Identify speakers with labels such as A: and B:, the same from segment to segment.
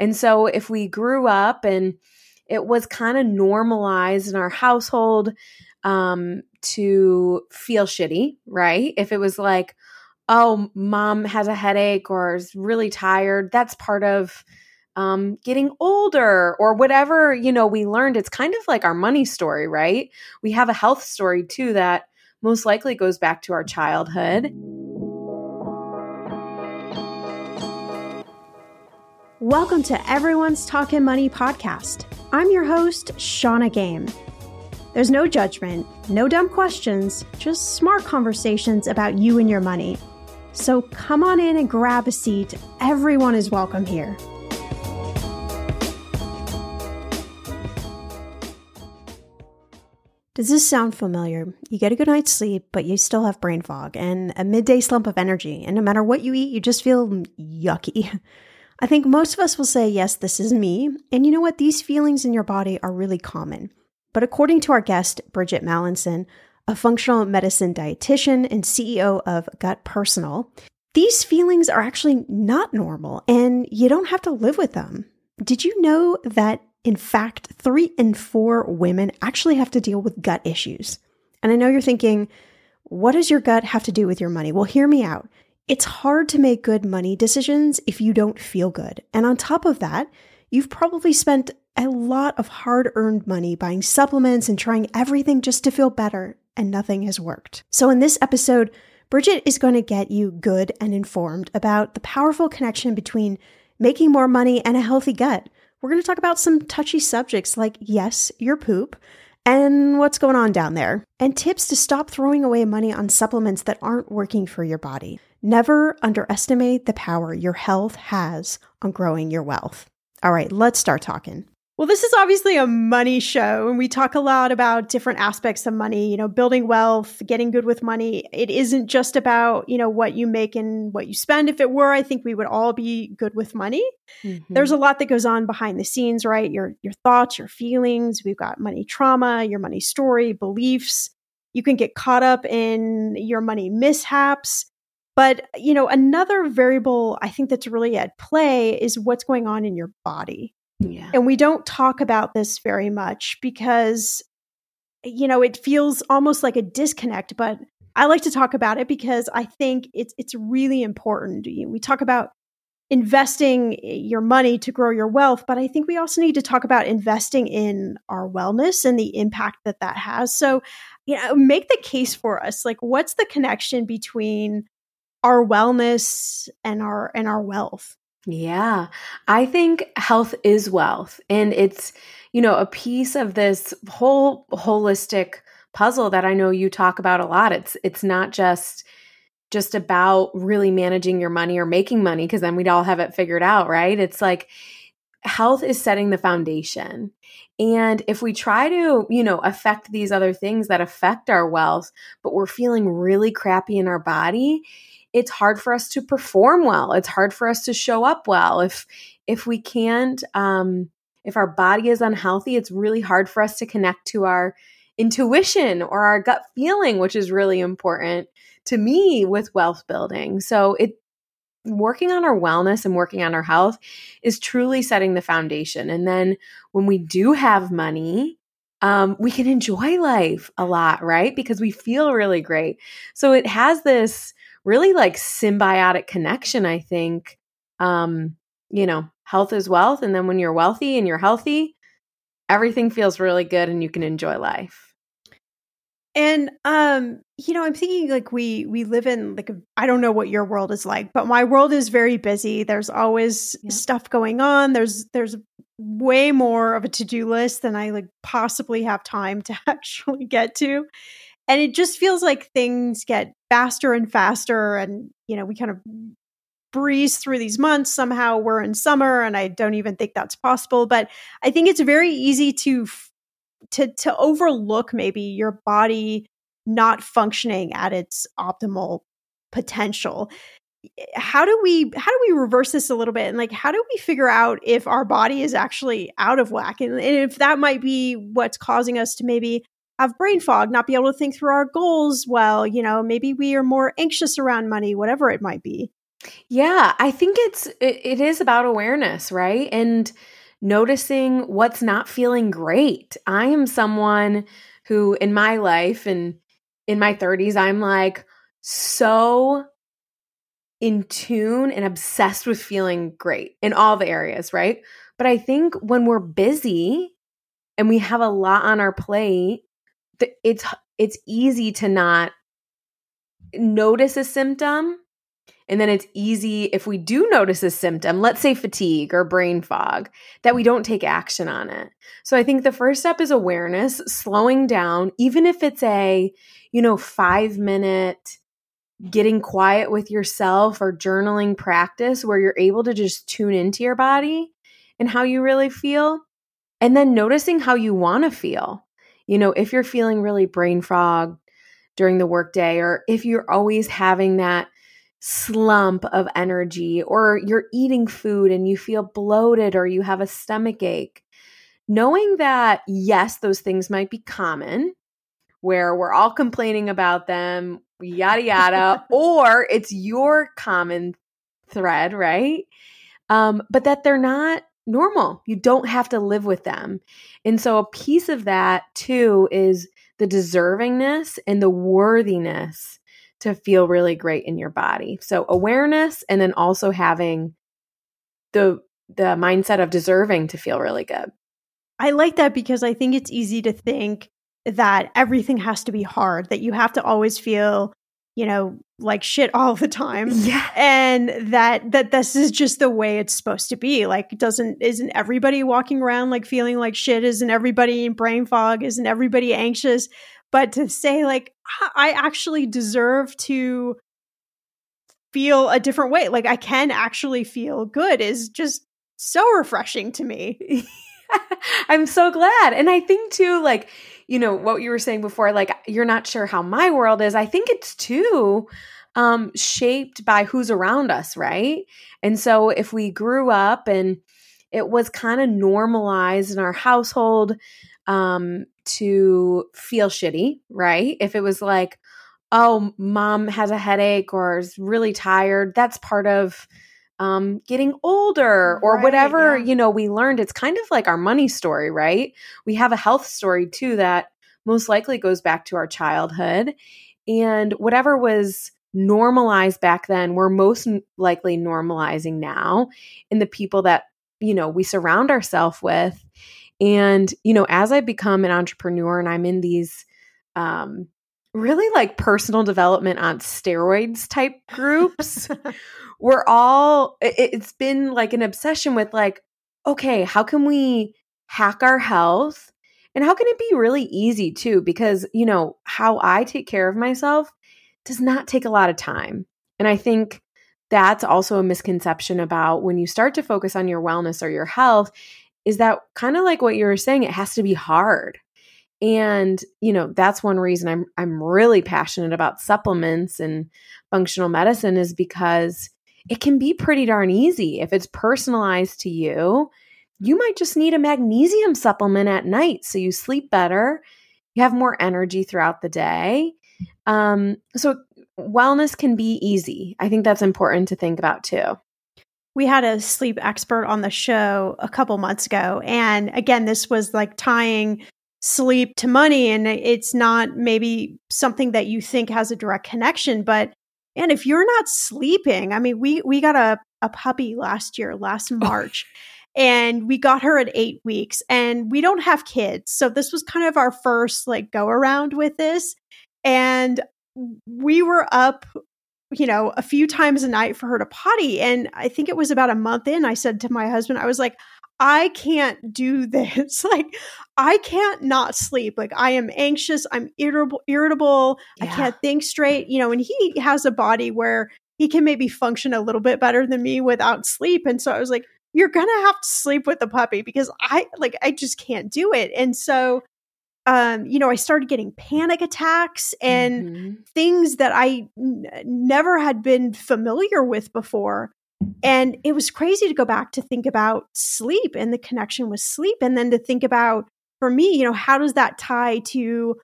A: And so if we grew up and it was kind of normalized in our household um, to feel shitty, right? If it was like, oh, mom has a headache or is really tired, that's part of um, getting older or whatever, you know, we learned. It's kind of like our money story, right? We have a health story too that most likely goes back to our childhood.
B: Welcome to Everyone's Talking Money podcast. I'm your host, Shannah Game. There's no judgment, no dumb questions, just smart conversations about you and your money. So come on in and grab a seat. Everyone is welcome here. Does this sound familiar? You get a good night's sleep, but you still have brain fog and a midday slump of energy, and no matter what you eat, you just feel yucky. I think most of us will say, yes, this is me. And you know what? These feelings in your body are really common. But according to our guest, Bridgitte Mallinson, a functional medicine dietitian and CEO of Gut Personal, These feelings are actually not normal and you don't have to live with them. Did you know that, in fact, three in four women actually have to deal with gut issues? And I know you're thinking, what does your gut have to do with your money? Well, hear me out. It's hard to make good money decisions if you don't feel good. And on top of that, you've probably spent a lot of hard earned money buying supplements and trying everything just to feel better, and nothing has worked. So, in this episode, Bridgitte is going to get you good and informed about the powerful connection between making more money and a healthy gut. We're going to talk about some touchy subjects like, yes, your poop, and what's going on down there, and tips to stop throwing away money on supplements that aren't working for your body. Never underestimate the power your health has on growing your wealth. All right, let's start talking. Well, this is obviously a money show, and we talk a lot about different aspects of money, you know, building wealth, getting good with money. It isn't just about, you know, what you make and what you spend. If it were, I think we would all be good with money. Mm-hmm. There's a lot that goes on behind the scenes, right? Your your thoughts, your feelings. We've got money trauma, your money story, beliefs. You can get caught up in your money mishaps. But, you know, another variable I think that's really at play is what's going on in your body.
A: Yeah.
B: And we don't talk about this very much because, you know, it feels almost like a disconnect, but I like to talk about it because I think it's it's really important. We talk about investing eh, your money to grow your wealth, but I think we also need to talk about investing in our wellness and the impact that that has. So, you know, make the case for us. Like what's the connection between our wellness and our and our wealth?
A: Yeah. I think health is wealth and it's, you know, a piece of this whole holistic puzzle that I know you talk about a lot. It's it's not just just about really managing your money or making money because then we'd all have it figured out, right? It's like health is setting the foundation. And if we try to, you know, affect these other things that affect our wealth, but we're feeling really crappy in our body, it's hard for us to perform well. It's hard for us to show up well. If if we can't um if our body is unhealthy, it's really hard for us to connect to our intuition or our gut feeling, which is really important to me with wealth building. So it working on our wellness and working on our health is truly setting the foundation. And then when we do have money, um, we can enjoy life a lot, right? Because we feel really great. So it has this really like symbiotic connection, I think. Um, you know, health is wealth. And then when you're wealthy and you're healthy, everything feels really good and you can enjoy life.
B: And um, you know, I'm thinking like we we live in like I don't know what your world is like, but my world is very busy. There's always yeah. stuff going on. There's there's way more of a to-do list than I like possibly have time to actually get to and it just feels like things get faster and faster and you know we kind of breeze through these months. Somehow we're in summer and i don't even think that's possible. But i think it's very easy to to to overlook maybe your body not functioning at its optimal potential. Eh, how do we how do we reverse this a little bit? And like how do we figure out if our body is actually out of whack? And, and if that might be what's causing us to maybe have brain fog, not be able to think through our goals well. You know, maybe we are more anxious around money, whatever it might be.
A: Yeah, I think it's it, it is about awareness, right? And noticing what's not feeling great. I am someone who in my life and in my 30s I'm like so in tune and obsessed with feeling great in all the areas, right? But I think when we're busy and we have a lot on our plate, it's it's easy to not notice a symptom and then it's easy if we do notice a symptom, let's say fatigue or brain fog, that we don't take action on it. So I think the first step is awareness, slowing down, even if it's a, you know, five minute getting quiet with yourself or journaling practice where you're able to just tune into your body and how you really feel. And then noticing how you want to feel. You know, if you're feeling really brain fog during the workday, or if you're always having that slump of energy, or you're eating food and you feel bloated or you have a stomach ache, knowing that, yes, those things might be common, where we're all complaining about them. yada yada, or it's your common thread, right? Um, but that they're not normal. You don't have to live with them. And so a piece of that too is the deservingness and the worthiness to feel really great in your body. So awareness and then also having the the mindset of deserving to feel really good.
B: I like that because I think it's easy to think that everything has to be hard, that you have to always feel, you know, like shit all the time.
A: Yeah.
B: And that that this is just the way it's supposed to be. Like doesn't isn't everybody walking around like feeling like shit? Isn't everybody in brain fog? Isn't everybody anxious? But to say like I actually deserve to feel a different way. Like I can actually feel good is just so refreshing to me.
A: I'm so glad. And I think too, like, you know, what you were saying before, like, you're not sure how my world is. I think it's too um, shaped by who's around us, right? And so if we grew up and it was kind of normalized in our household um, to feel shitty, right? If it was like, oh, mom has a headache or is really tired, that's part of um, getting older or
B: Right,
A: whatever,
B: yeah.
A: you know, we learned. It's kind of like our money story, right? We have a health story too that most likely goes back to our childhood. And whatever was normalized back then, we're most likely normalizing now in the people that, you know, we surround ourselves with. And, you know, as I become an entrepreneur and I'm in these, um, really like personal development on steroids type groups we're all it, it's been like an obsession with like okay how can we hack our health? And how can it be really easy too? Because you know how i take care of myself does not take a lot of time. And i think that's also a misconception about when you start to focus on your wellness or your health is that kind of like what you were saying it has to be hard and you know that's one reason i'm i'm really passionate about supplements and functional medicine is because it can be pretty darn easy. If it's personalized to you you might just need a magnesium supplement at night so you sleep better you have more energy throughout the day. Um, so wellness can be easy. I think that's important to think about too.
B: We had a sleep expert on the show a couple months ago and again this was like tying sleep to money and it's not maybe something that you think has a direct connection but and if you're not sleeping i mean we we got a, a puppy last year last oh. march and we got her at eight weeks and we don't have kids so this was kind of our first like go around with this and we were up you know a few times a night for her to potty and i think it was about a month in i said to my husband i was like i can't do this. Like i can't not sleep. Like i am anxious. I'm irritable irritable. I can't think straight. You know and he has a body where he can maybe function a little bit better than me without sleep. And so i was like you're gonna have to sleep with the puppy because i like i just can't do it. And so um you know i started getting panic attacks and
A: Mhm.
B: things that I n- never had been familiar with before. And it was crazy to go back to think about sleep and the connection with sleep. And then to think about, for me, you know, how does that tie to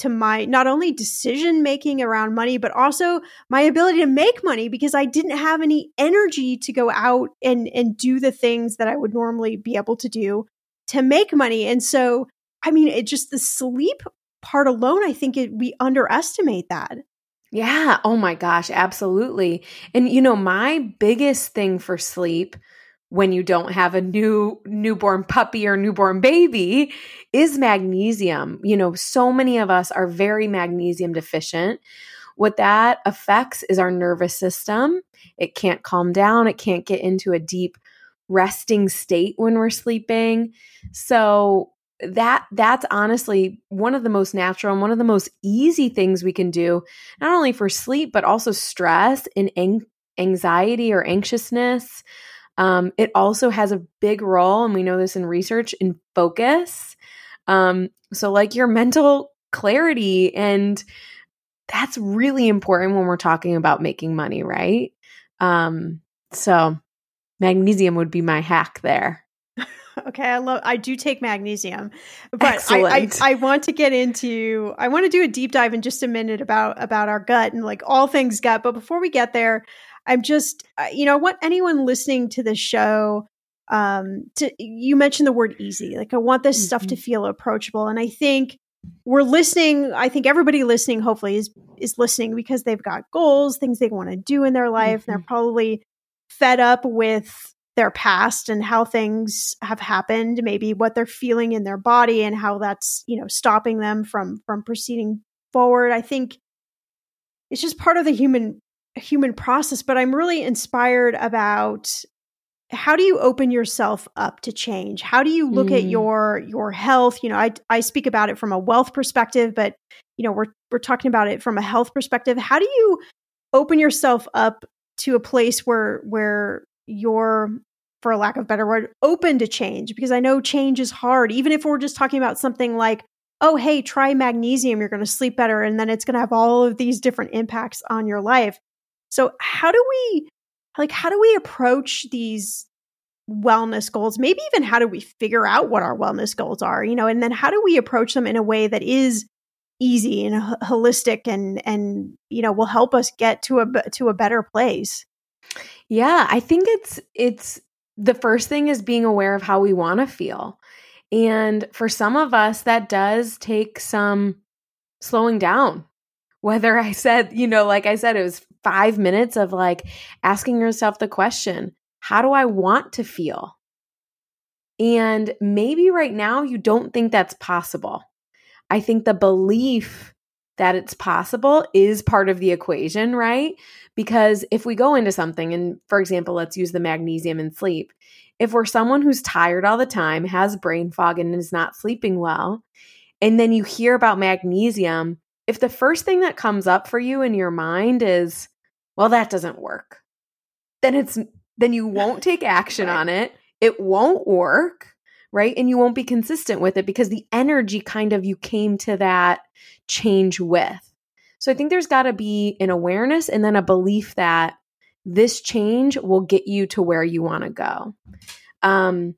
B: to my not only decision making around money but also my ability to make money because I didn't have any energy to go out and and do the things that I would normally be able to do to make money and so I mean it just the sleep part alone I think it, we underestimate that
A: Yeah. Oh my gosh. Absolutely. And you know, my biggest thing for sleep when you don't have a new newborn puppy or newborn baby is magnesium. You know, so many of us are very magnesium deficient. What that affects is our nervous system. It can't calm down, it can't get into a deep resting state when we're sleeping. So, that that's honestly one of the most natural and one of the most easy things we can do not only for sleep but also stress and ang- anxiety or anxiousness. Um, it also has a big role and we know this in research in focus. Um, so like your mental clarity and that's really important when we're talking about making money right? Um, so magnesium would be my hack there
B: Okay, I love. I do take magnesium, but I, I, I want to get into. I want to do a deep dive in just a minute about about our gut and like all things gut. But before we get there, I'm just you know I want anyone listening to the show. Um, to you mentioned the word easy. Like I want this mm-hmm. stuff to mm-hmm. feel approachable, and I think we're listening. I think everybody listening, hopefully, is is listening because they've got goals, things they want to do in their life, mm-hmm. and they're probably fed up with their past and how things have happened maybe what they're feeling in their body and how that's you know stopping them from from proceeding forward. I think it's just part of the human human process but i'm really inspired about how do you open yourself up to change? How do you look mm. at your your health? You know i i speak about it from a wealth perspective but you know we're we're talking about it from a health perspective. How do you open yourself up to a place where where you're for a lack of better word open to change because i know change is hard. Even if we're just talking about something like oh hey try magnesium you're going to sleep better and then it's going to have all of these different impacts on your life. So how do we like how do we approach these wellness goals? Maybe even how do we figure out what our wellness goals are you know and then how do we approach them in a way that is easy and holistic and and you know will help us get to a to a better place
A: yeah i think it's it's the first thing is being aware of how we want to feel and for some of us that does take some slowing down. Whether i said you know like i said it was 5 minutes of like asking yourself the question how do i want to feel? And maybe right now you don't think that's possible. I think the belief that it's possible is part of the equation, right? Because if we go into something, and for example, let's use the magnesium and sleep. If we're someone who's tired all the time, has brain fog, and is not sleeping well, and then you hear about magnesium, if the first thing that comes up for you in your mind is, well, that doesn't work, then it's then you won't take action right. on it. It won't work right? And you won't be consistent with it because the energy kind of you came to that change with. So I think there's got to be an awareness and then a belief that this change will get you to where you want to go. Um,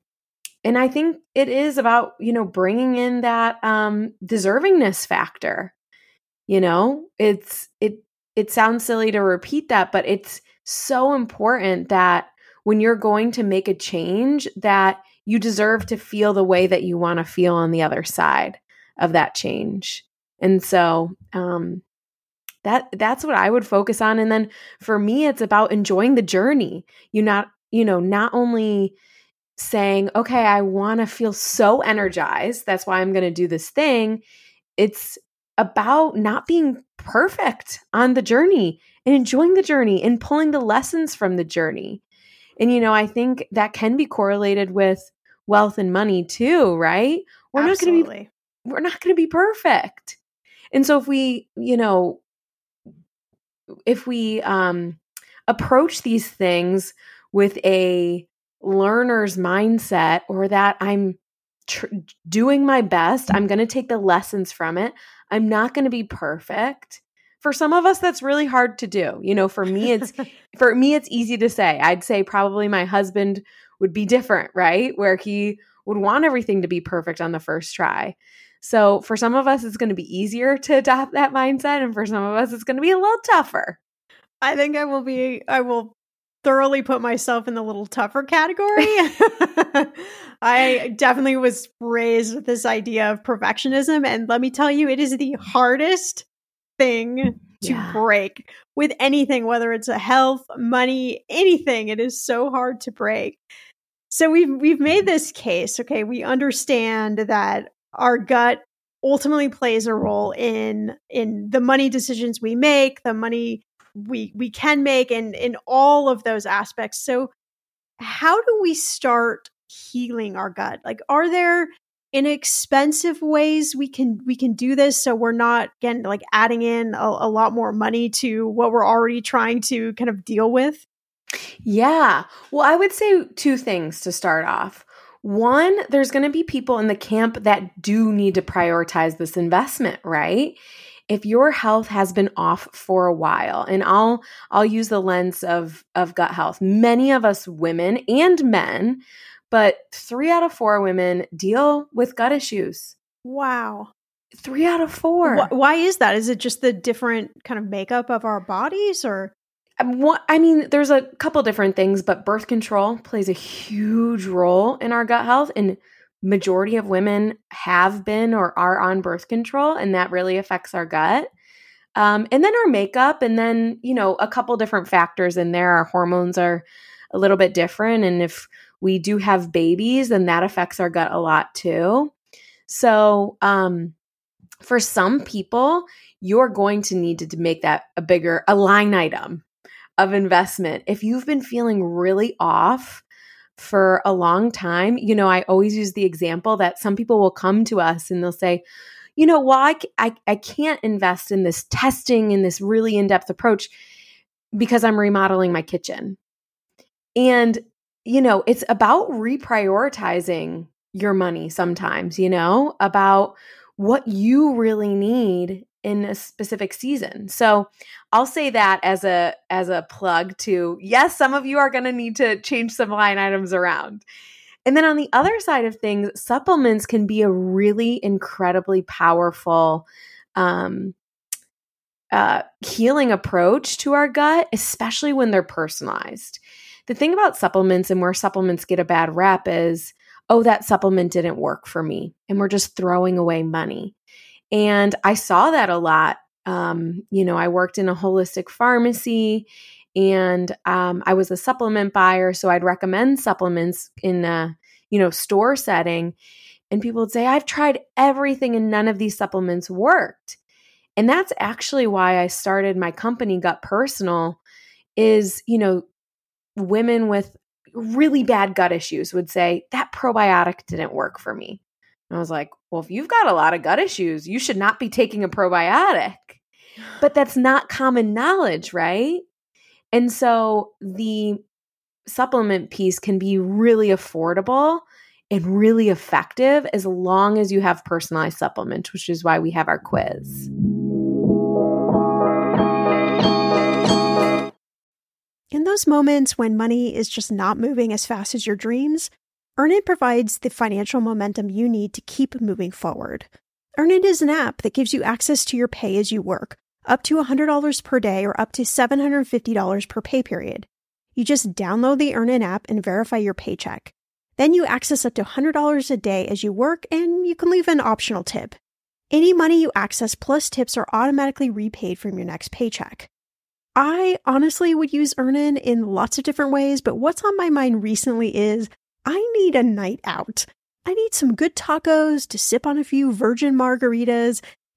A: and I think it is about, you know, bringing in that um, deservingness factor. You know, it's, it, it sounds silly to repeat that, but it's so important that when you're going to make a change that you deserve to feel the way that you want to feel on the other side of that change. And so, um, that that's what I would focus on. And then for me, it's about enjoying the journey. You not, you know, not only saying, okay, I want to feel so energized. That's why I'm going to do this thing. It's about not being perfect on the journey and enjoying the journey and pulling the lessons from the journey. And, you know, I think that can be correlated with wealth and money too, right? We're Absolutely. not going to be we're not going to be perfect. And so if we, you know, if we um approach these things with a learner's mindset or that I'm tr- doing my best, I'm going to take the lessons from it. I'm not going to be perfect. For some of us that's really hard to do. You know, for me it's for me it's easy to say. I'd say probably my husband would be different, right? Where he would want everything to be perfect on the first try. So for some of us, it's going to be easier to adopt that mindset. And for some of us, it's going to be a little tougher.
B: I think I will be, I will thoroughly put myself in the little tougher category. I definitely was raised with this idea of perfectionism. And let me tell you, it is the hardest thing to yeah. break with anything, whether it's a health, money, anything. It is so hard to break. So we've we've made this case, okay? We understand that our gut ultimately plays a role in in the money decisions we make, the money we we can make and in all of those aspects. So how do we start healing our gut? Like are there inexpensive ways we can we can do this so we're not again like adding in a, a lot more money to what we're already trying to kind of deal with?
A: Yeah. Well, I would say two things to start off. One, there's going to be people in the camp that do need to prioritize this investment, right? if your health has been off for a while, and I'll I'll use the lens of of gut health. Many of us women and men, but 3 out of 4 women deal with gut issues.
B: Wow.
A: 3 out of 4.
B: Why is that? Is it just the different kind of makeup of our bodies or
A: um, I mean, there's a couple different things, but birth control plays a huge role in our gut health. And majority of women have been or are on birth control, and that really affects our gut. Um, and then our makeup, and then, you know, a couple different factors in there. Our hormones are a little bit different. And if we do have babies, and that affects our gut a lot too. So, um, for some people, you're going to need to, make that a bigger a line item of investment. If you've been feeling really off for a long time, you know, I always use the example that some people will come to us and they'll say, you know, well, I, I, I can't invest in this testing in this really in depth approach because I'm remodeling my kitchen. And, you know, it's about reprioritizing your money sometimes, you know, about what you really need in a specific season. So I'll say that as a as a plug to yes, some of you are going to need to change some line items around. And then on the other side of things, supplements can be a really incredibly powerful um, uh, healing approach to our gut, especially when they're personalized. The thing about supplements and where supplements get a bad rap is, oh, that supplement didn't work for me. And we're just throwing away money. And I saw that a lot. Um, you know, I worked in a holistic pharmacy and um, I was a supplement buyer. So I'd recommend supplements in a, you know, store setting. And people would say, I've tried everything and none of these supplements worked. And that's actually why I started my company, Gut Personal, is, you know, women with really bad gut issues would say, that probiotic didn't work for me. And I was like, well, if you've got a lot of gut issues, you should not be taking a probiotic. But that's not common knowledge, right? And so the supplement piece can be really affordable and really effective as long as you have personalized supplements, which is why we have our quiz.
B: In those moments when money is just not moving as fast as your dreams, Earnin provides the financial momentum you need to keep moving forward. Earnin is an app that gives you access to your pay as you work, up to $100 per day or up to $750 per pay period. You just download the Earnin app and verify your paycheck. Then you access up to $100 a day as you work, and you can leave an optional tip. Any money you access plus tips are automatically repaid from your next paycheck. I honestly would use Earnin in lots of different ways, but what's on my mind recently is I need a night out. I need some good tacos to sip on a few virgin margaritas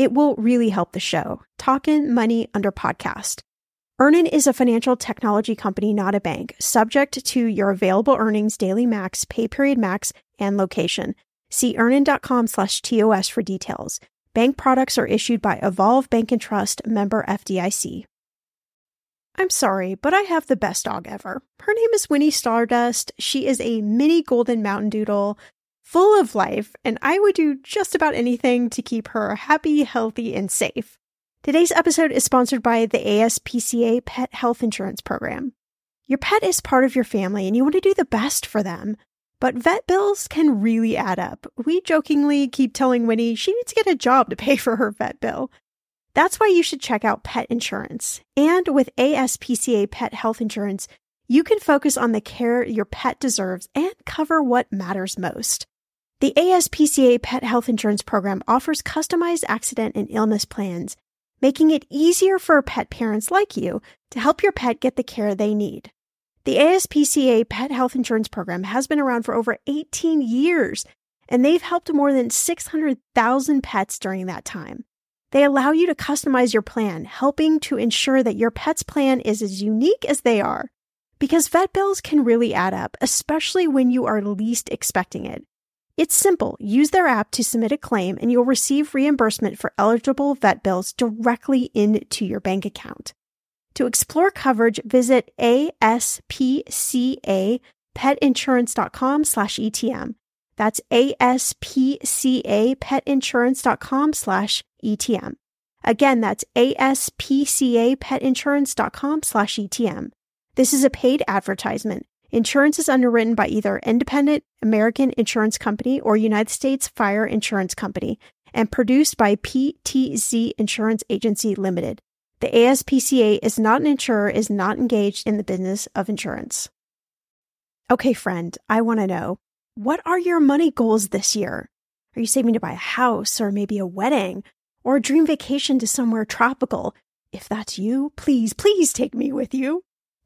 B: It will really help the show. Talkin' Money under podcast. Earnin is a financial technology company, not a bank, subject to your available earnings, daily max, pay period max, and location. See earnin.com slash TOS for details. Bank products are issued by Evolve Bank and Trust, member FDIC. I'm sorry, but I have the best dog ever. Her name is Winnie Stardust. She is a mini golden mountain doodle, full of life, and I would do just about anything to keep her happy, healthy, and safe. Today's episode is sponsored by the ASPCA Pet Health Insurance Program. Your pet is part of your family and you want to do the best for them. But vet bills can really add up. We jokingly keep telling Winnie she needs to get a job to pay for her vet bill. That's why you should check out pet insurance. And with ASPCA Pet Health Insurance, you can focus on the care your pet deserves and cover what matters most. The ASPCA Pet Health Insurance Program offers customized accident and illness plans, making it easier for pet parents like you to help your pet get the care they need. The ASPCA Pet Health Insurance Program has been around for over 18 years, and they've helped more than 600,000 pets during that time. They allow you to customize your plan, helping to ensure that your pet's plan is as unique as they are. Because vet bills can really add up, especially when you are least expecting it. It's simple. Use their app to submit a claim and you'll receive reimbursement for eligible vet bills directly into your bank account. To explore coverage, visit aspcapetinsurance.com slash ETM. That's aspcapetinsurance.com slash ETM. Again, that's aspcapetinsurance.com slash ETM. This is a paid advertisement. Insurance is underwritten by either Independent American Insurance Company or United States Fire Insurance Company and produced by PTZ Insurance Agency Limited. The ASPCA is not an insurer, is not engaged in the business of insurance. Okay, friend, I want to know what are your money goals this year? Are you saving to buy a house or maybe a wedding or a dream vacation to somewhere tropical? If that's you, please, please take me with you.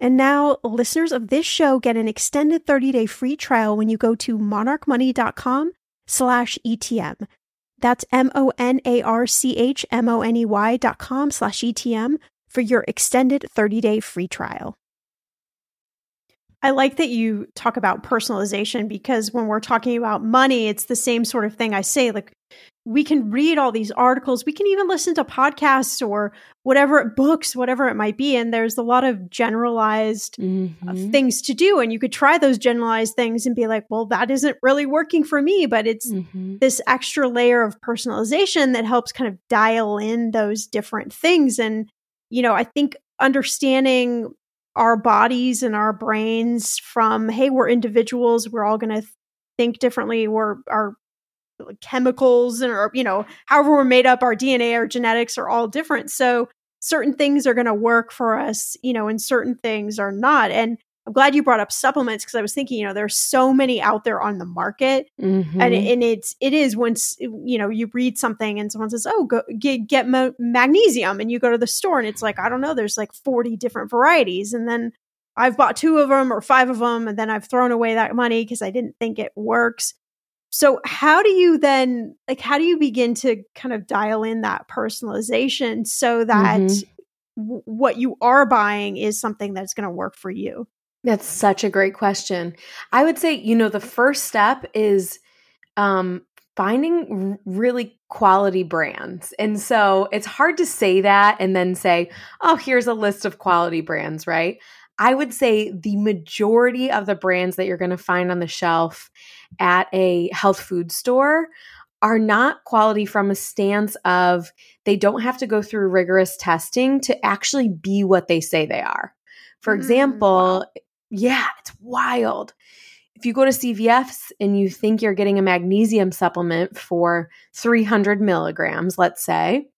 B: And now listeners of this show get an extended 30-day free trial when you go to monarchmoney.com slash ETM. That's M-O-N-A-R-C-H-M-O-N-E-Y dot com slash ETM for your extended 30-day free trial. I like that you talk about personalization because when we're talking about money, it's the same sort of thing I say. Like, we can read all these articles, we can even listen to podcasts or whatever books, whatever it might be. And there's a lot of generalized uh, mm-hmm. things to do. And you could try those generalized things and be like, well, that isn't really working for me. But it's mm-hmm. this extra layer of personalization that helps kind of dial in those different things. And, you know, I think understanding our bodies and our brains from hey we're individuals we're all going to think differently we're our chemicals and or you know however we're made up our dna our genetics are all different. So certain things are going to work for us you know and certain things are not. And i'm glad you brought up supplements because i was thinking you know there's so many out there on the market mm-hmm. and, and it's it is once you know you read something and someone says oh go get, get mo- magnesium and you go to the store and it's like i don't know there's like 40 different varieties and then i've bought two of them or five of them and then i've thrown away that money because i didn't think it works so how do you then like how do you begin to kind of dial in that personalization so that mm-hmm. w- what you are buying is something that's going to work for you?
A: That's such a great question. I would say, you know, the first step is um finding really quality brands. And so it's hard to say that and then say, "Oh, here's a list of quality brands," right? I would say the majority of the brands that you're going to find on the shelf at a health food store are not quality from a stance of they don't have to go through rigorous testing to actually be what they say they are. For mm, example, wow. Yeah, it's wild. If you go to CVS and you think you're getting a magnesium supplement for 300 milligrams, let's say,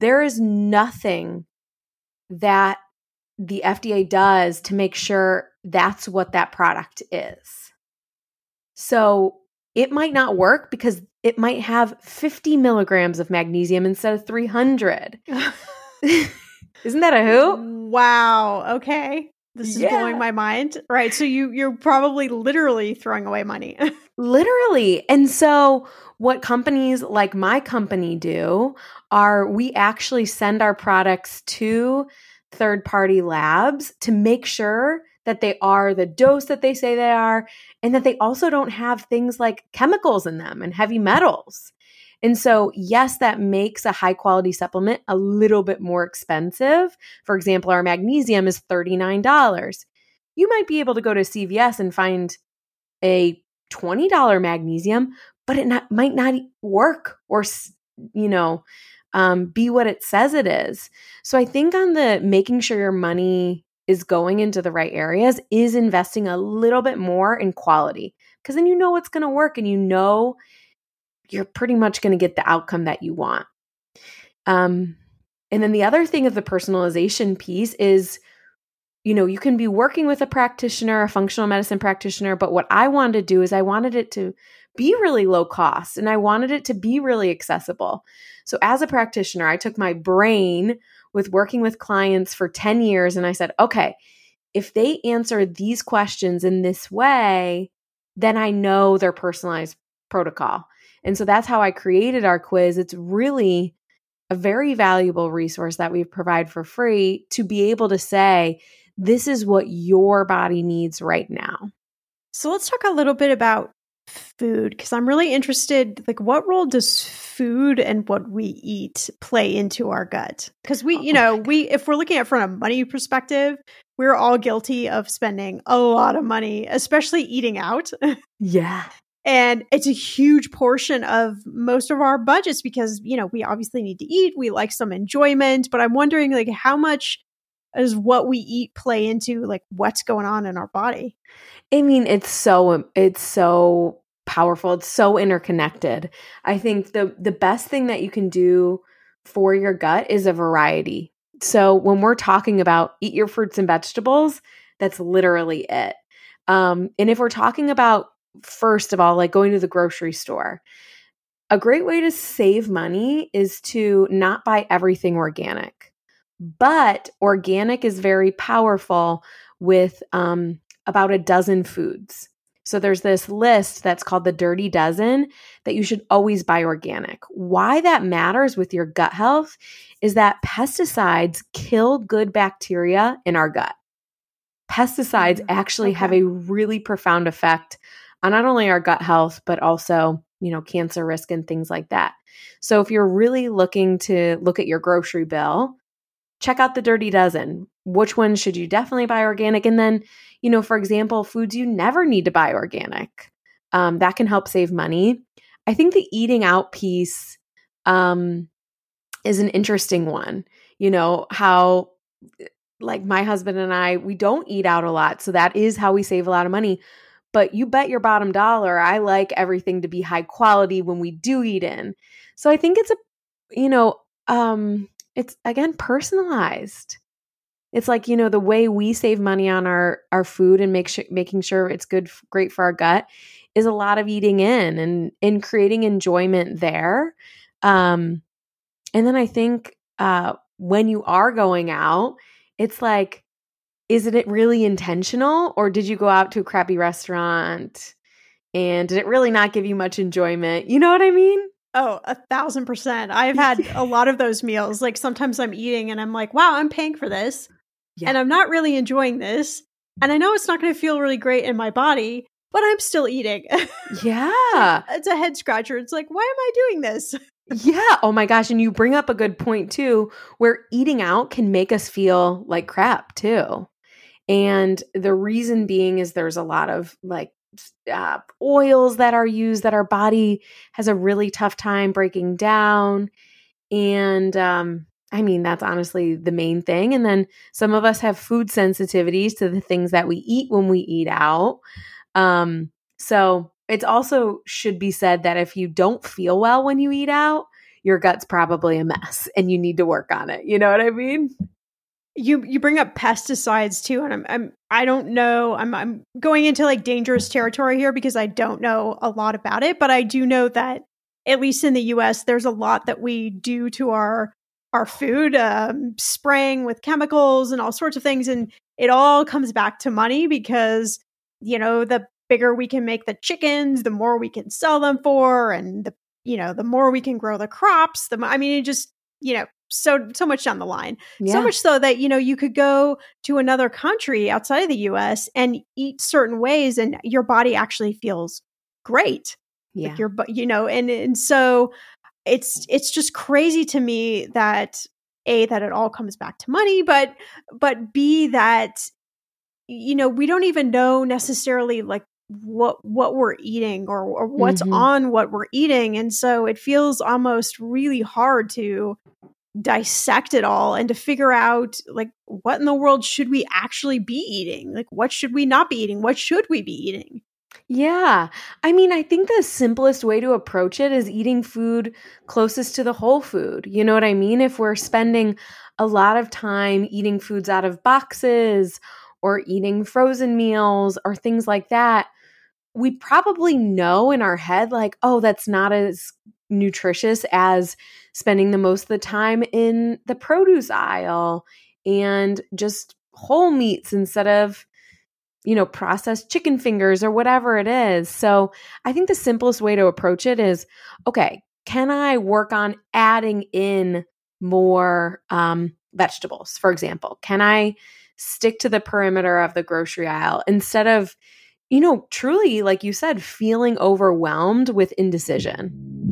A: there is nothing that the FDA does to make sure that's what that product is. So it might not work because it might have 50 milligrams of magnesium instead of 300. Isn't that a hoot?
B: Wow. Okay. This is yeah. blowing my mind. Right. So you you're probably literally throwing away money.
A: literally. And so what companies like my company do are we actually send our products to third party labs to make sure that they are the dose that they say they are and that they also don't have things like chemicals in them and heavy metals. And so, yes, that makes a high quality supplement a little bit more expensive. For example, our magnesium is $39. You might be able to go to CVS and find a $20 magnesium, but it not, might not work or, you know, um, be what it says it is. So I think on the making sure your money is going into the right areas is investing a little bit more in quality because then you know what's going to work and you know you're pretty much going to get the outcome that you want. Um, and then the other thing of the personalization piece is, you know, you can be working with a practitioner, a functional medicine practitioner, but what I wanted to do is I wanted it to be really low cost and I wanted it to be really accessible. So as a practitioner, I took my brain with working with clients for 10 years and I said, okay, if they answer these questions in this way, then I know their personalized protocol. And so that's how I created our quiz. It's really a very valuable resource that we provide for free to be able to say, this is what your body needs right now.
B: So let's talk a little bit about food because I'm really interested like what role does food and what we eat play into our gut? Because we, oh you oh know, we if we're looking at from a money perspective, we're all guilty of spending a lot of money, especially eating out.
A: Yeah.
B: And it's a huge portion of most of our budgets because, you know, we obviously need to eat. We like some enjoyment, but I'm wondering like how much does what we eat play into like what's going on in our body?
A: I mean, it's so it's so powerful. It's so interconnected. I think the the best thing that you can do for your gut is a variety. So when we're talking about eat your fruits and vegetables, that's literally it. Um, and if we're talking about first of all, like going to the grocery store, a great way to save money is to not buy everything organic. But organic is very powerful with um, about a dozen foods. So there's this list that's called the Dirty Dozen that you should always buy organic. Why that matters with your gut health is that pesticides kill good bacteria in our gut. Pesticides mm, actually okay. have a really profound effect on not only our gut health but also, you know, cancer risk and things like that. So if you're really looking to look at your grocery bill, check out the Dirty Dozen. Which ones should you definitely buy organic and then you know, for example, foods you never need to buy organic. Um, that can help save money. I think the eating out piece um, is an interesting one. You know, how like my husband and I, we don't eat out a lot. So that is how we save a lot of money. But you bet your bottom dollar, I like everything to be high quality when we do eat in. So I think it's a, you know, um, it's again personalized it's like you know the way we save money on our our food and make sure making sure it's good great for our gut is a lot of eating in and in creating enjoyment there um and then i think uh when you are going out it's like is it really intentional or did you go out to a crappy restaurant and did it really not give you much enjoyment you know what i mean
B: Oh, a thousand percent. I've had a lot of those meals. Like sometimes I'm eating and I'm like, wow, I'm paying for this. Yeah. And I'm not really enjoying this. And I know it's not going to feel really great in my body, but I'm still eating.
A: Yeah.
B: it's a head scratcher. It's like, why am I doing this?
A: Yeah. Oh my gosh. And you bring up a good point too, where eating out can make us feel like crap too. And the reason being is there's a lot of like uh, oils that are used that our body has a really tough time breaking down. And um, I mean, that's honestly the main thing. And then some of us have food sensitivities to the things that we eat when we eat out. Um, so it's also should be said that if you don't feel well when you eat out, your gut's probably a mess and you need to work on it. You know what I mean?
B: You you bring up pesticides too, and I'm, I'm I don't know. I'm I'm going into like dangerous territory here because I don't know a lot about it, but I do know that at least in the US, there's a lot that we do to our our food, um, spraying with chemicals and all sorts of things. And it all comes back to money because, you know, the bigger we can make the chickens, the more we can sell them for. And the, you know, the more we can grow the crops, the, I mean, it just, you know, so so much down the line. Yeah. So much so that you know you could go to another country outside of the US and eat certain ways and your body actually feels great. Yeah. Like your you know and and so it's it's just crazy to me that a that it all comes back to money but but b that you know we don't even know necessarily like what what we're eating or, or what's mm-hmm. on what we're eating and so it feels almost really hard to dissect it all and to figure out like what in the world should we actually be eating like what should we not be eating what should we be eating
A: yeah. I mean, I think the simplest way to approach it is eating food closest to the whole food. You know what I mean? If we're spending a lot of time eating foods out of boxes or eating frozen meals or things like that, we probably know in our head, like, oh, that's not as nutritious as spending the most of the time in the produce aisle and just whole meats instead of you know, processed chicken fingers or whatever it is. So I think the simplest way to approach it is okay, can I work on adding in more um, vegetables, for example? Can I stick to the perimeter of the grocery aisle instead of, you know, truly, like you said, feeling overwhelmed with indecision?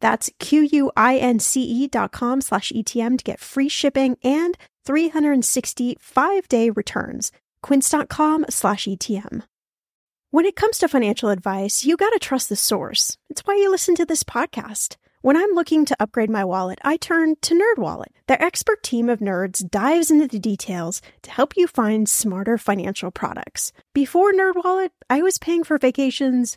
B: That's Q-U-I-N-C-E dot com slash ETM to get free shipping and 365 day returns. Quince.com slash ETM. When it comes to financial advice, you gotta trust the source. It's why you listen to this podcast. When I'm looking to upgrade my wallet, I turn to NerdWallet. Their expert team of nerds dives into the details to help you find smarter financial products. Before NerdWallet, I was paying for vacations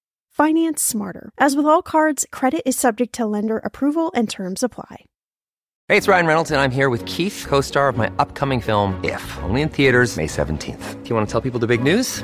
B: Finance smarter. As with all cards, credit is subject to lender approval and terms apply.
C: Hey, it's Ryan Reynolds, and I'm here with Keith, co star of my upcoming film, If, only in theaters, May 17th. Do you want to tell people the big news?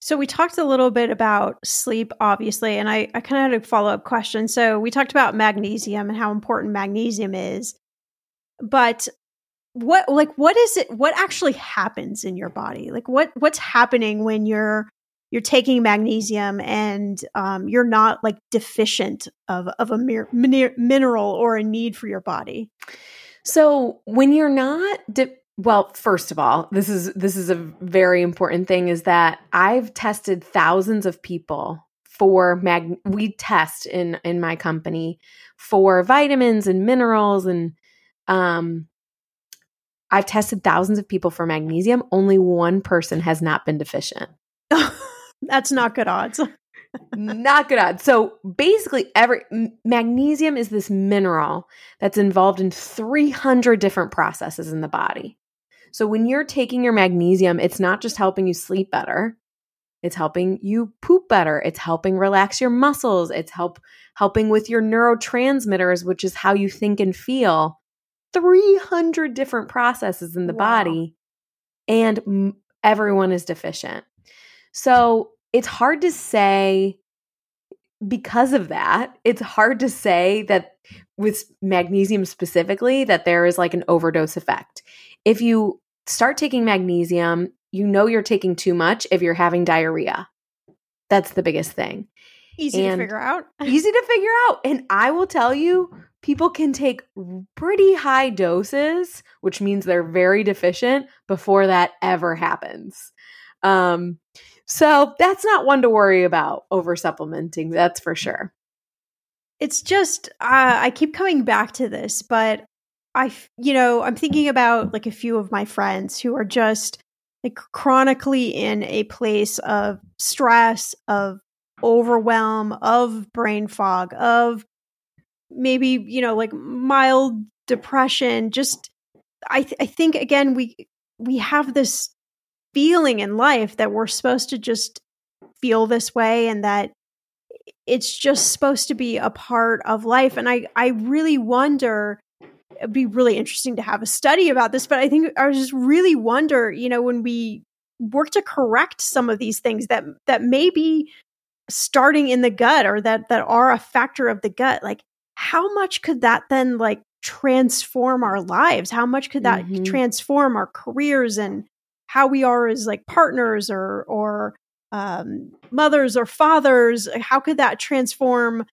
B: So we talked a little bit about sleep, obviously, and I, I kind of had a follow up question. So we talked about magnesium and how important magnesium is, but what like what is it? What actually happens in your body? Like what what's happening when you're you're taking magnesium and um, you're not like deficient of of a mir- mineral or a need for your body.
A: So when you're not de- well, first of all, this is this is a very important thing is that I've tested thousands of people for mag we test in in my company for vitamins and minerals and um I've tested thousands of people for magnesium. Only one person has not been deficient.
B: That's not good odds.
A: not good odds. So basically, every magnesium is this mineral that's involved in 300 different processes in the body. So when you're taking your magnesium, it's not just helping you sleep better. It's helping you poop better. It's helping relax your muscles. It's help helping with your neurotransmitters, which is how you think and feel. 300 different processes in the wow. body and everyone is deficient. So, it's hard to say because of that, it's hard to say that with magnesium specifically that there is like an overdose effect. If you start taking magnesium, you know you're taking too much if you're having diarrhea. That's the biggest thing.
B: Easy and to figure out.
A: easy to figure out. And I will tell you, people can take pretty high doses, which means they're very deficient before that ever happens. Um, so that's not one to worry about over supplementing, that's for sure.
B: It's just, uh, I keep coming back to this, but I, you know, I'm thinking about like a few of my friends who are just like chronically in a place of stress, of overwhelm, of brain fog, of maybe, you know, like mild depression. Just, I, th- I think again, we, we have this feeling in life that we're supposed to just feel this way and that it's just supposed to be a part of life. And I, I really wonder it'd be really interesting to have a study about this, but I think I just really wonder, you know, when we work to correct some of these things that that may be starting in the gut or that that are a factor of the gut, like how much could that then like transform our lives? How much could that mm-hmm. transform our careers and how we are as like partners or or um, mothers or fathers? How could that transform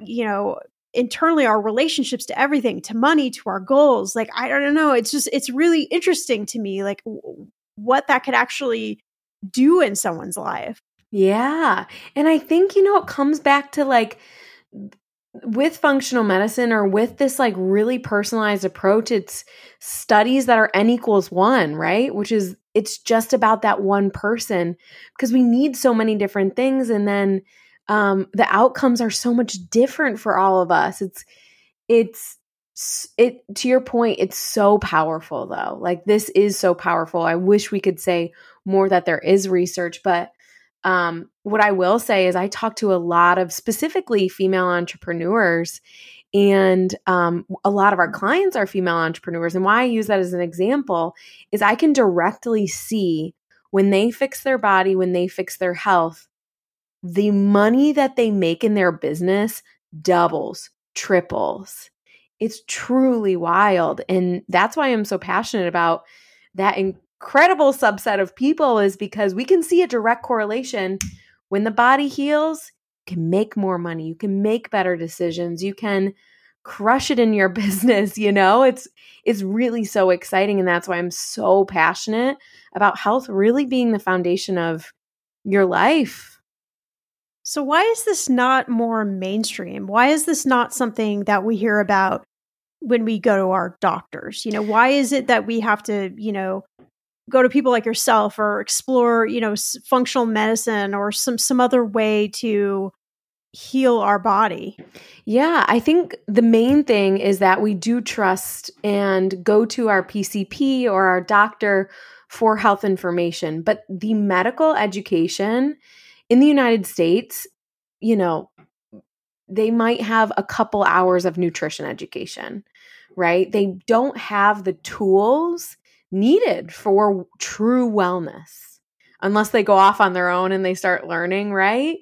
B: you know internally our relationships to everything to money to our goals like i don't know it's just it's really interesting to me like w- what that could actually do in someone's life.
A: Yeah and i think you know it comes back to like with functional medicine or with this like really personalized approach it's studies that are n equals one right? Which is it's just about that one person because we need so many different things and then um, the outcomes are so much different for all of us. It's it's it to your point it's so powerful though like this is so powerful i wish we could say more that there is research but um, what i will say is i talk to a lot of specifically female entrepreneurs and um, a lot of our clients are female entrepreneurs and why i use that as an example is i can directly see when they fix their body when they fix their health the money that they make in their business doubles, triples. It's truly wild. And that's why I'm so passionate about that incredible subset of people, is because we can see a direct correlation. When the body heals, you can make more money, you can make better decisions, you can crush it in your business you know it's it's really so exciting and that's why i'm so passionate about health really being the foundation of your life
B: so, why is this not more mainstream? Why is this not something that we hear about when we go to our doctors? You know, why is it that we have to, you know, go to people like yourself or explore, you know, functional medicine or some some other way to heal our body?
A: Yeah, I think the main thing is that we do trust and go to our PCP or our doctor for health information, but the medical education in the United States, you know, they might have a couple hours of nutrition education, right? They don't have the tools needed for true wellness unless they go off on their own and they start learning, right?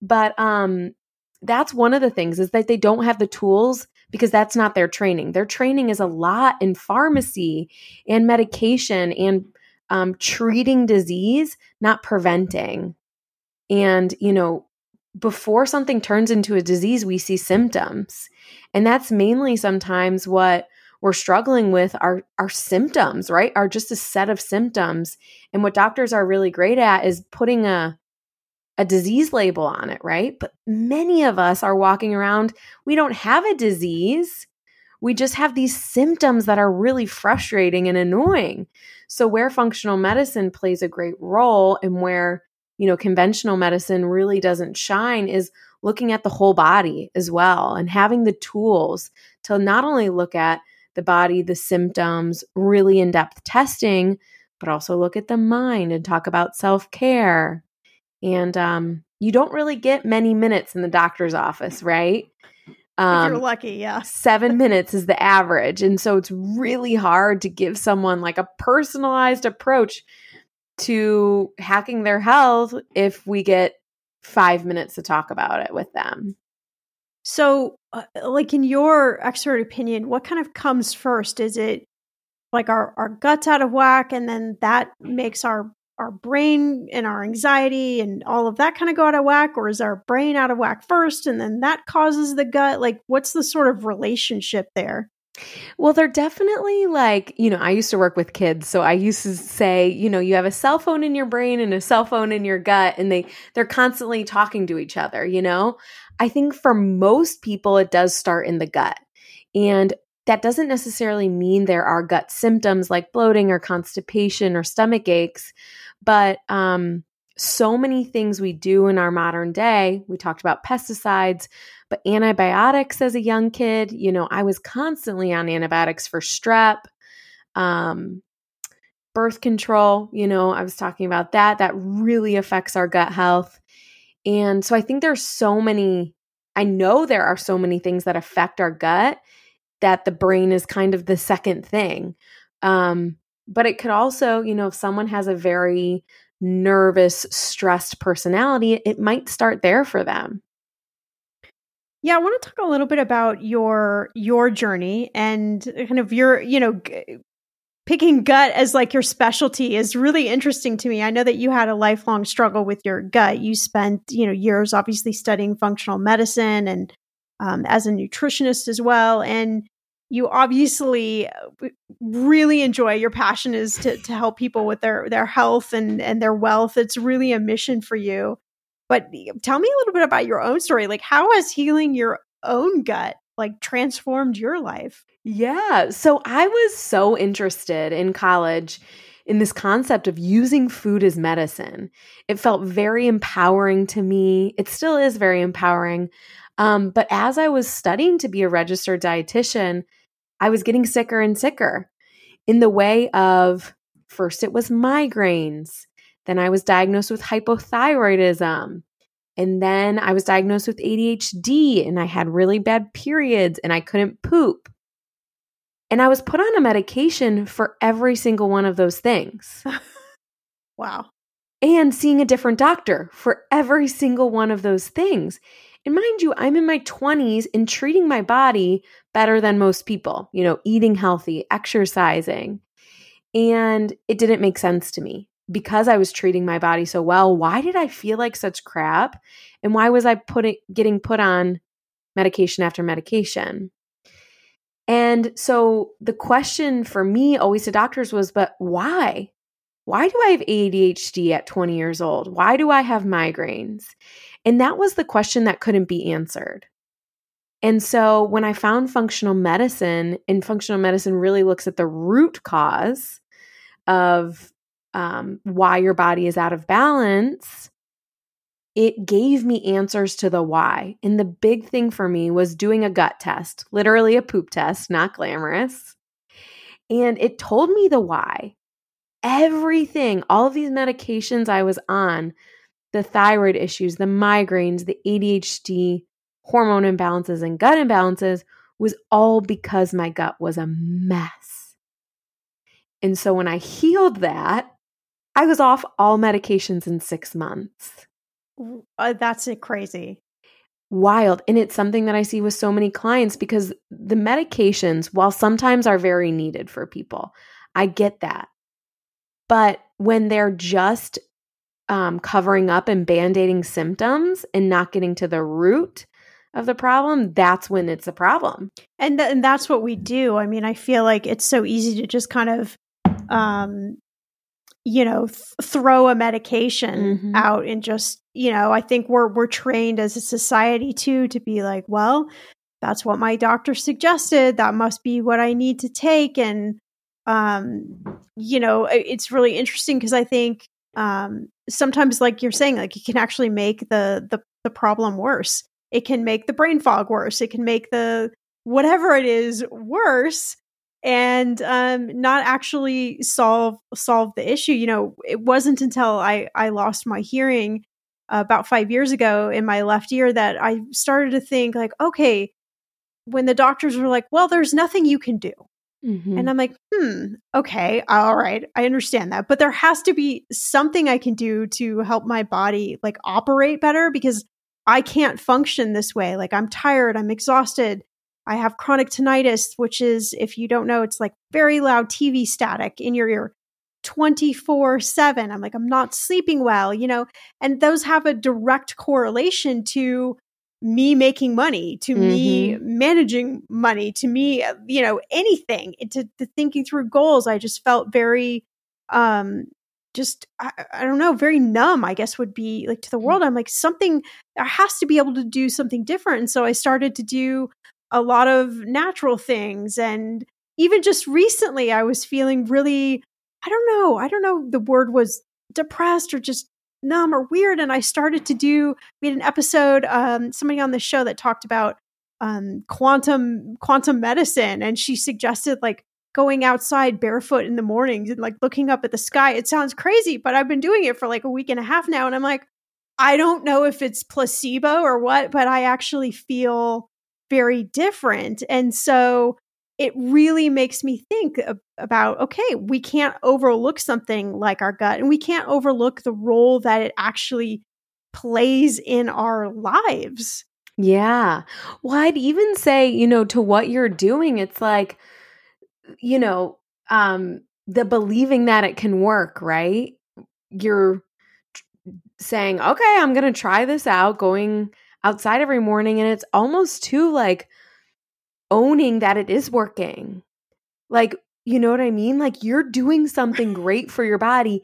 A: But um that's one of the things is that they don't have the tools because that's not their training. Their training is a lot in pharmacy and medication and um, treating disease, not preventing And, you know, before something turns into a disease, we see symptoms. And that's mainly sometimes what we're struggling with are our symptoms, right? Are just a set of symptoms. And what doctors are really great at is putting a a disease label on it, right? But many of us are walking around, we don't have a disease. We just have these symptoms that are really frustrating and annoying. So where functional medicine plays a great role and where, you know, conventional medicine really doesn't shine is looking at the whole body as well and having the tools to not only look at the body, the symptoms, really in depth testing, but also look at the mind and talk about self care. And um, you don't really get many minutes in the doctor's office, right?
B: Um, you're lucky, yeah.
A: seven minutes is the average. And so it's really hard to give someone like a personalized approach to hacking their health if we get five minutes to talk about it with them.
B: So, uh, like in your expert opinion, what kind of comes first? Is it like our, our guts out of whack, and then that makes our our brain and our anxiety and all of that kind of go out of whack, or is our brain out of whack first, and then that causes the gut? Like, what's the sort of relationship there?
A: Well, they're definitely like, you know, I used to work with kids, so I used to say, you know, you have a cell phone in your brain and a cell phone in your gut and they they're constantly talking to each other, you know? I think for most people it does start in the gut. And that doesn't necessarily mean there are gut symptoms like bloating or constipation or stomach aches, but um so many things we do in our modern day. We talked about pesticides, antibiotics as a young kid, you know, I was constantly on antibiotics for strep, um, birth control, you know, I was talking about that. That really affects our gut health. And so I think there's so many, I know there are so many things that affect our gut that the brain is kind of the second thing. Um, but it could also, you know, if someone has a very nervous, stressed personality, it might start there for them.
B: Yeah, I want to talk a little bit about your your journey and kind of your, you know, g- picking gut as like your specialty is really interesting to me. I know that you had a lifelong struggle with your gut. You spent, you know, years obviously studying functional medicine and um, as a nutritionist as well. And you obviously uh, really enjoy your passion is to, to help people with their their health and and their wealth. It's really a mission for you. But tell me a little bit about your own story. Like, how has healing your own gut like transformed your life?
A: Yeah. So I was so interested in college in this concept of using food as medicine. It felt very empowering to me. It still is very empowering. Um, but as I was studying to be a registered dietitian, I was getting sicker and sicker in the way of first it was migraines, then I was diagnosed with hypothyroidism. And then I was diagnosed with ADHD and I had really bad periods and I couldn't poop. And I was put on a medication for every single one of those things.
B: wow.
A: And seeing a different doctor for every single one of those things. And mind you, I'm in my 20s and treating my body better than most people, you know, eating healthy, exercising. And it didn't make sense to me because I was treating my body so well, why did I feel like such crap? And why was I putting getting put on medication after medication? And so the question for me always to doctors was, but why? Why do I have ADHD at 20 years old? Why do I have migraines? And that was the question that couldn't be answered. And so when I found functional medicine, and functional medicine really looks at the root cause of um, why your body is out of balance, it gave me answers to the why. And the big thing for me was doing a gut test, literally a poop test, not glamorous. And it told me the why. Everything, all of these medications I was on, the thyroid issues, the migraines, the ADHD, hormone imbalances, and gut imbalances was all because my gut was a mess. And so when I healed that, I was off all medications in six months.
B: Uh, that's crazy.
A: Wild. And it's something that I see with so many clients because the medications, while sometimes are very needed for people, I get that. But when they're just um, covering up and band-aiding symptoms and not getting to the root of the problem, that's when it's a problem.
B: And, th- and that's what we do. I mean, I feel like it's so easy to just kind of, um, you know, th- throw a medication
A: Mhm.
B: out and just, you know, I think we're we're trained as a society too to be like, well, that's what my doctor suggested. That must be what I need to take. And, um, you know, it's really interesting because I think um, sometimes, like you're saying, like it can actually make the the the problem worse. It can make the brain fog worse. It can make the whatever it is worse and um, not actually solve solve the issue. You know, it wasn't until I I lost my hearing uh, about five years ago in my left ear that I started to think like, okay, when the doctors were like, well, there's nothing you can do.
A: Mhm.
B: And I'm like, hmm, okay, all right, I understand that. But there has to be something I can do to help my body like operate better because I can't function this way. Like I'm tired, I'm exhausted. I have chronic tinnitus, which is, if you don't know, it's like very loud TV static in your ear 24 7. I'm like, I'm not sleeping well, you know, and those have a direct correlation to me making money, to me managing money, to me, you know, anything, to, to thinking through goals. I just felt very, um, just I, I don't know, very numb. I guess would be like to the world. I'm like something. I has to be able to do something different. And so I started to do a lot of natural things, and even just recently, I was feeling really. I don't know. I don't know. The word was depressed or just numb or weird. And I started to do. We had an episode. Um, somebody on the show that talked about um, quantum quantum medicine, and she suggested like going outside barefoot in the mornings and like looking up at the sky. It sounds crazy, but I've been doing it for like a week and a half now. And I'm like, I don't know if it's placebo or what, but I actually feel very different. And so it really makes me think about okay, we can't overlook something like our gut and we can't overlook the role that it actually plays in our lives.
A: Yeah. Well, I'd even say, you know, to what you're doing, it's like, you know, um, the believing that it can work, right? You're saying, okay, I'm going to try this out, going outside every morning. And it's almost too like owning that it is working. Like, you know what I mean? Like, you're doing something great for your body.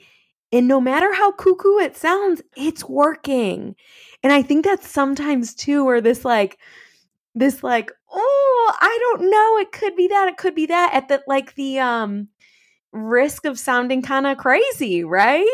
A: And no matter how cuckoo it sounds, it's working. And I think that's sometimes too where this like this like, oh, I don't know, it could be that, it could be that at the like the um risk of sounding kind of crazy, right?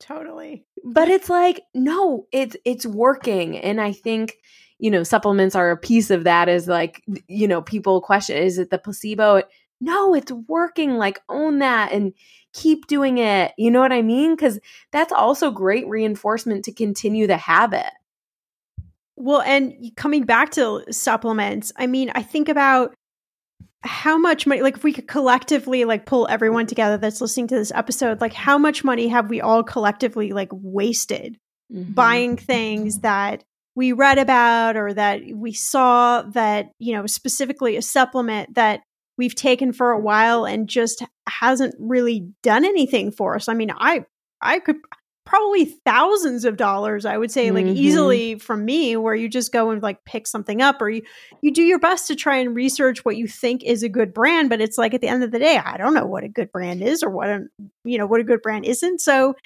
B: Totally.
A: But it's like, no, it's it's working. And I think, you know, supplements are a piece of that is like, you know, people question, is it the placebo? No, it's working. Like own that and keep doing it. You know what I mean? Because that's also great reinforcement to continue the habit.
B: Well, and coming back to supplements, I mean, I think about how much money like if we could collectively like pull everyone together that's listening to this episode, like how much money have we all collectively like wasted
A: Mm-hmm.
B: buying things that we read about or that we saw that, you know, specifically a supplement that we've taken for a while and just hasn't really done anything for us. I mean, I I could probably thousands of dollars i would say like
A: Mhm.
B: easily from me where you just go and like pick something up or you you do your best to try and research what you think is a good brand but it's like at the end of the day i don't know what a good brand is or what a you know what a good brand isn't so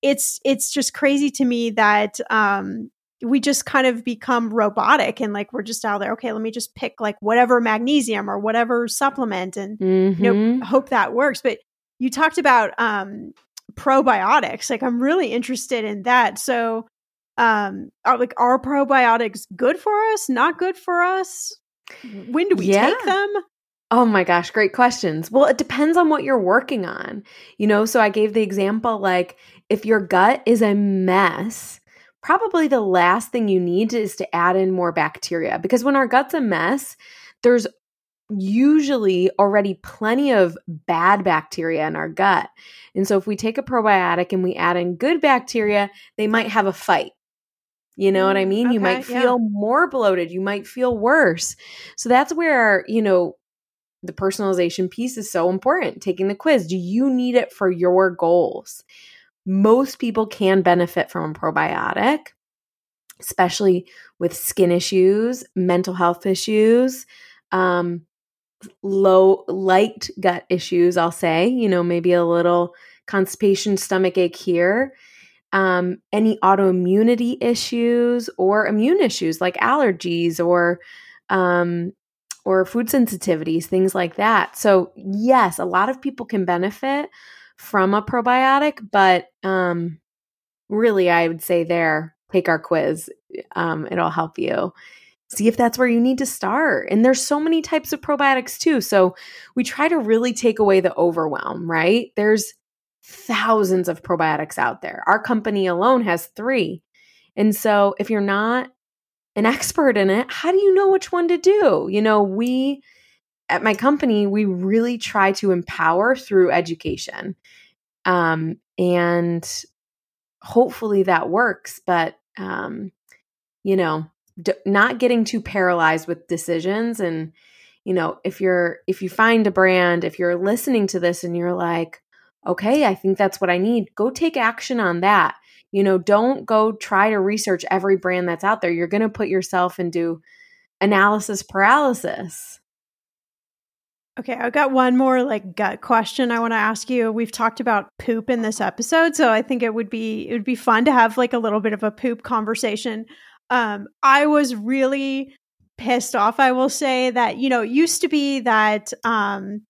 B: it's it's just crazy to me that um we just kind of become robotic and like we're just out there okay let me just pick like whatever magnesium or whatever supplement and you know
A: Mhm.
B: hope that works but you talked about um probiotics like i'm really interested in that so um are like are probiotics good for us not good for us when do we
A: Yeah.
B: take them
A: Oh my gosh, great questions. Well, it depends on what you're working on. You know, so I gave the example like if your gut is a mess, probably the last thing you need is to add in more bacteria because when our gut's a mess, there's usually already plenty of bad bacteria in our gut. And so if we take a probiotic and we add in good bacteria, they might have a fight. You know what I
B: Mm,
A: mean? You
B: okay,
A: might
B: yeah.
A: feel more bloated, you might feel worse. So that's where, you know, the personalization piece is so important. Taking the quiz. Do you need it for your goals? most people can benefit from a probiotic, especially with skin issues, mental health issues, um, low, light gut issues, I'll say, you know, maybe a little constipation, stomach ache here. Um, any autoimmunity issues or immune issues like allergies or um, or food sensitivities, things like that. So, yes, a lot of people can benefit from a probiotic, but um, really, I would say there, take our quiz. Um, it'll help you see if that's where you need to start. And there's so many types of probiotics too. So, we try to really take away the overwhelm, right? There's thousands of probiotics out there. Our company alone has three. And so, if you're not an expert in it, how do you know which one to do? You know, we at my company, we really try to empower through education. Um, and hopefully that works, but, um, you know, d- not getting too paralyzed with decisions. And, you know, if you're, if you find a brand, if you're listening to this and you're like, okay, I think that's what I need, go take action on that you know, don't go try to research every brand that's out there. You're going to put yourself into analysis paralysis.
B: Okay, I've got one more like gut question I want to ask you. We've talked about poop in this episode, so I think it would be it would be fun to have like a little bit of a poop conversation. Um I was really pissed off, I will say that, you know, it used to be that um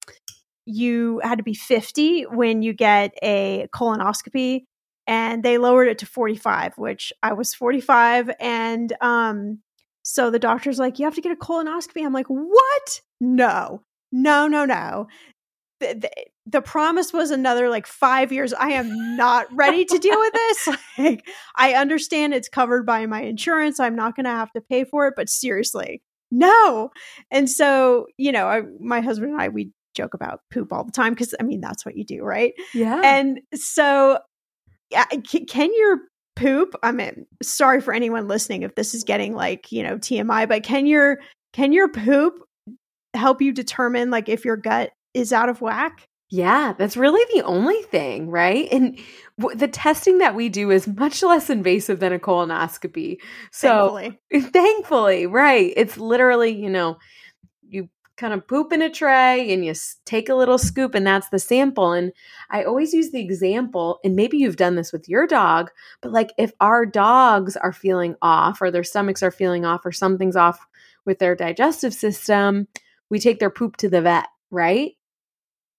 B: you had to be 50 when you get a colonoscopy and they lowered it to 45 which i was 45 and um so the doctor's like you have to get a colonoscopy. I'm like what? No. No no no the promise was another like five years. I am not ready to deal with this. Like i understand it's covered by my insurance. I'm not going to have to pay for it but seriously no. And so you know I, my husband and i we joke about poop all the time because I mean that's what you do, right?
A: Yeah.
B: And so can your poop i mean sorry for anyone listening if this is getting like you know tmi but can your can your poop help you determine like if your gut is out of whack
A: yeah that's really the only thing right? And w- the testing that we do is much less invasive than a colonoscopy. So thankfully, thankfully right it's literally you know you kind of poop in a tray and you take a little scoop and that's the sample. And i always use the example and maybe you've done this with your dog but like if our dogs are feeling off or their stomachs are feeling off or something's off with their digestive system we take their poop to the vet right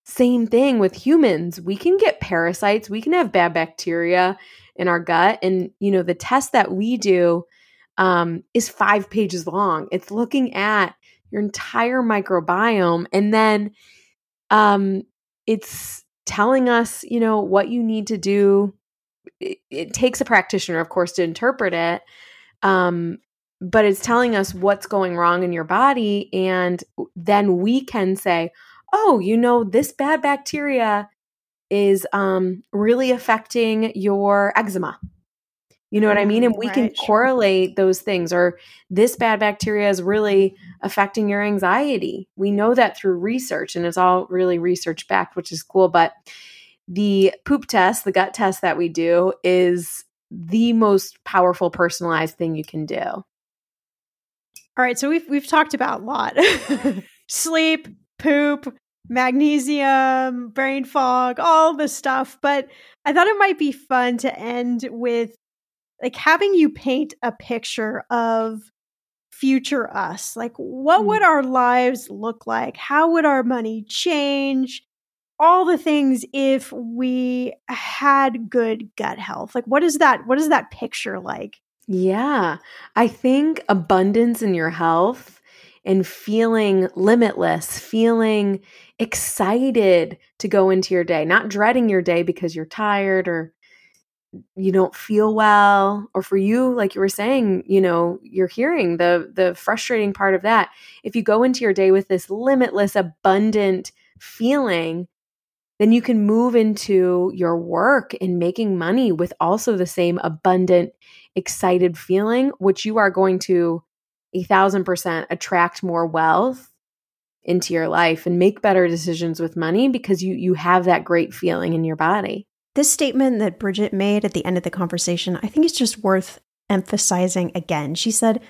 A: same thing with humans we can get parasites we can have bad bacteria in our gut and you know the test that we do um, is five pages long it's looking at your entire microbiome. And then um, it's telling us, you know, what you need to do. It, it takes a practitioner, of course, to interpret it. Um, but it's telling us what's going wrong in your body. And then we can say, oh, you know, this bad bacteria is um, really affecting your eczema you know what I mean? And we right, can correlate sure. those things. Or this bad bacteria is really affecting your anxiety. We know that through research, and it's all really research backed, which is cool. But the poop test, the gut test that we do, is the most powerful personalized thing you can do. All
B: right, so we've we've talked about a lot. Sleep, poop, magnesium, brain fog, all the stuff, but I thought it might be fun to end with like having you paint a picture of future us. Like what mm. would our lives look like? How would our money change? All the things if we had good gut health. Like what is that what is that picture like?
A: Yeah. I think abundance in your health and feeling limitless feeling excited to go into your day not dreading your day because you're tired or you don't feel well. Or for you like you were saying you know you're hearing the the frustrating part of that. If you go into your day with this limitless abundant feeling then you can move into your work and making money with also the same abundant excited feeling which you are going to a thousand percent attract more wealth into your life and make better decisions with money because you you have that great feeling in your body
B: This statement that Bridgitte made at the end of the conversation, I think it's just worth emphasizing again. She said,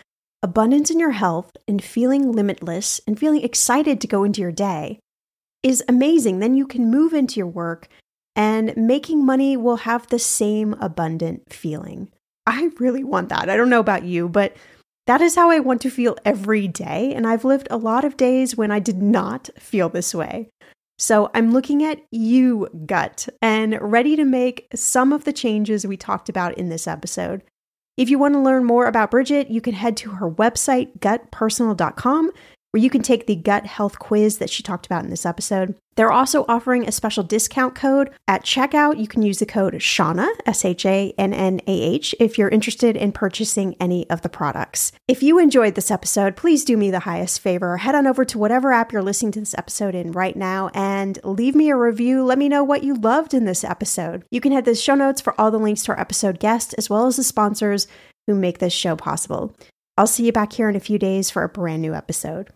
B: Abundance in your health and feeling limitless and feeling excited to go into your day is amazing. Then you can move into your work and making money will have the same abundant feeling. I really want that. I don't know about you, but that is how I want to feel every day. And I've lived a lot of days when I did not feel this way. So I'm looking at you, gut, and ready to make some of the changes we talked about in this episode. If you want to learn more about Bridgitte, you can head to her website, gutpersonal.com, where you can take the gut health quiz that she talked about in this episode. They're also offering a special discount code at checkout. You can use the code Shannah, S H A N N A H, if you're interested in purchasing any of the products. If you enjoyed this episode, please do me the highest favor. Head on over to whatever app you're listening to this episode in right now and leave me a review. Let me know what you loved in this episode. You can head to the show notes for all the links to our episode guests as well as the sponsors who make this show possible. I'll see you back here in a few days for a brand new episode.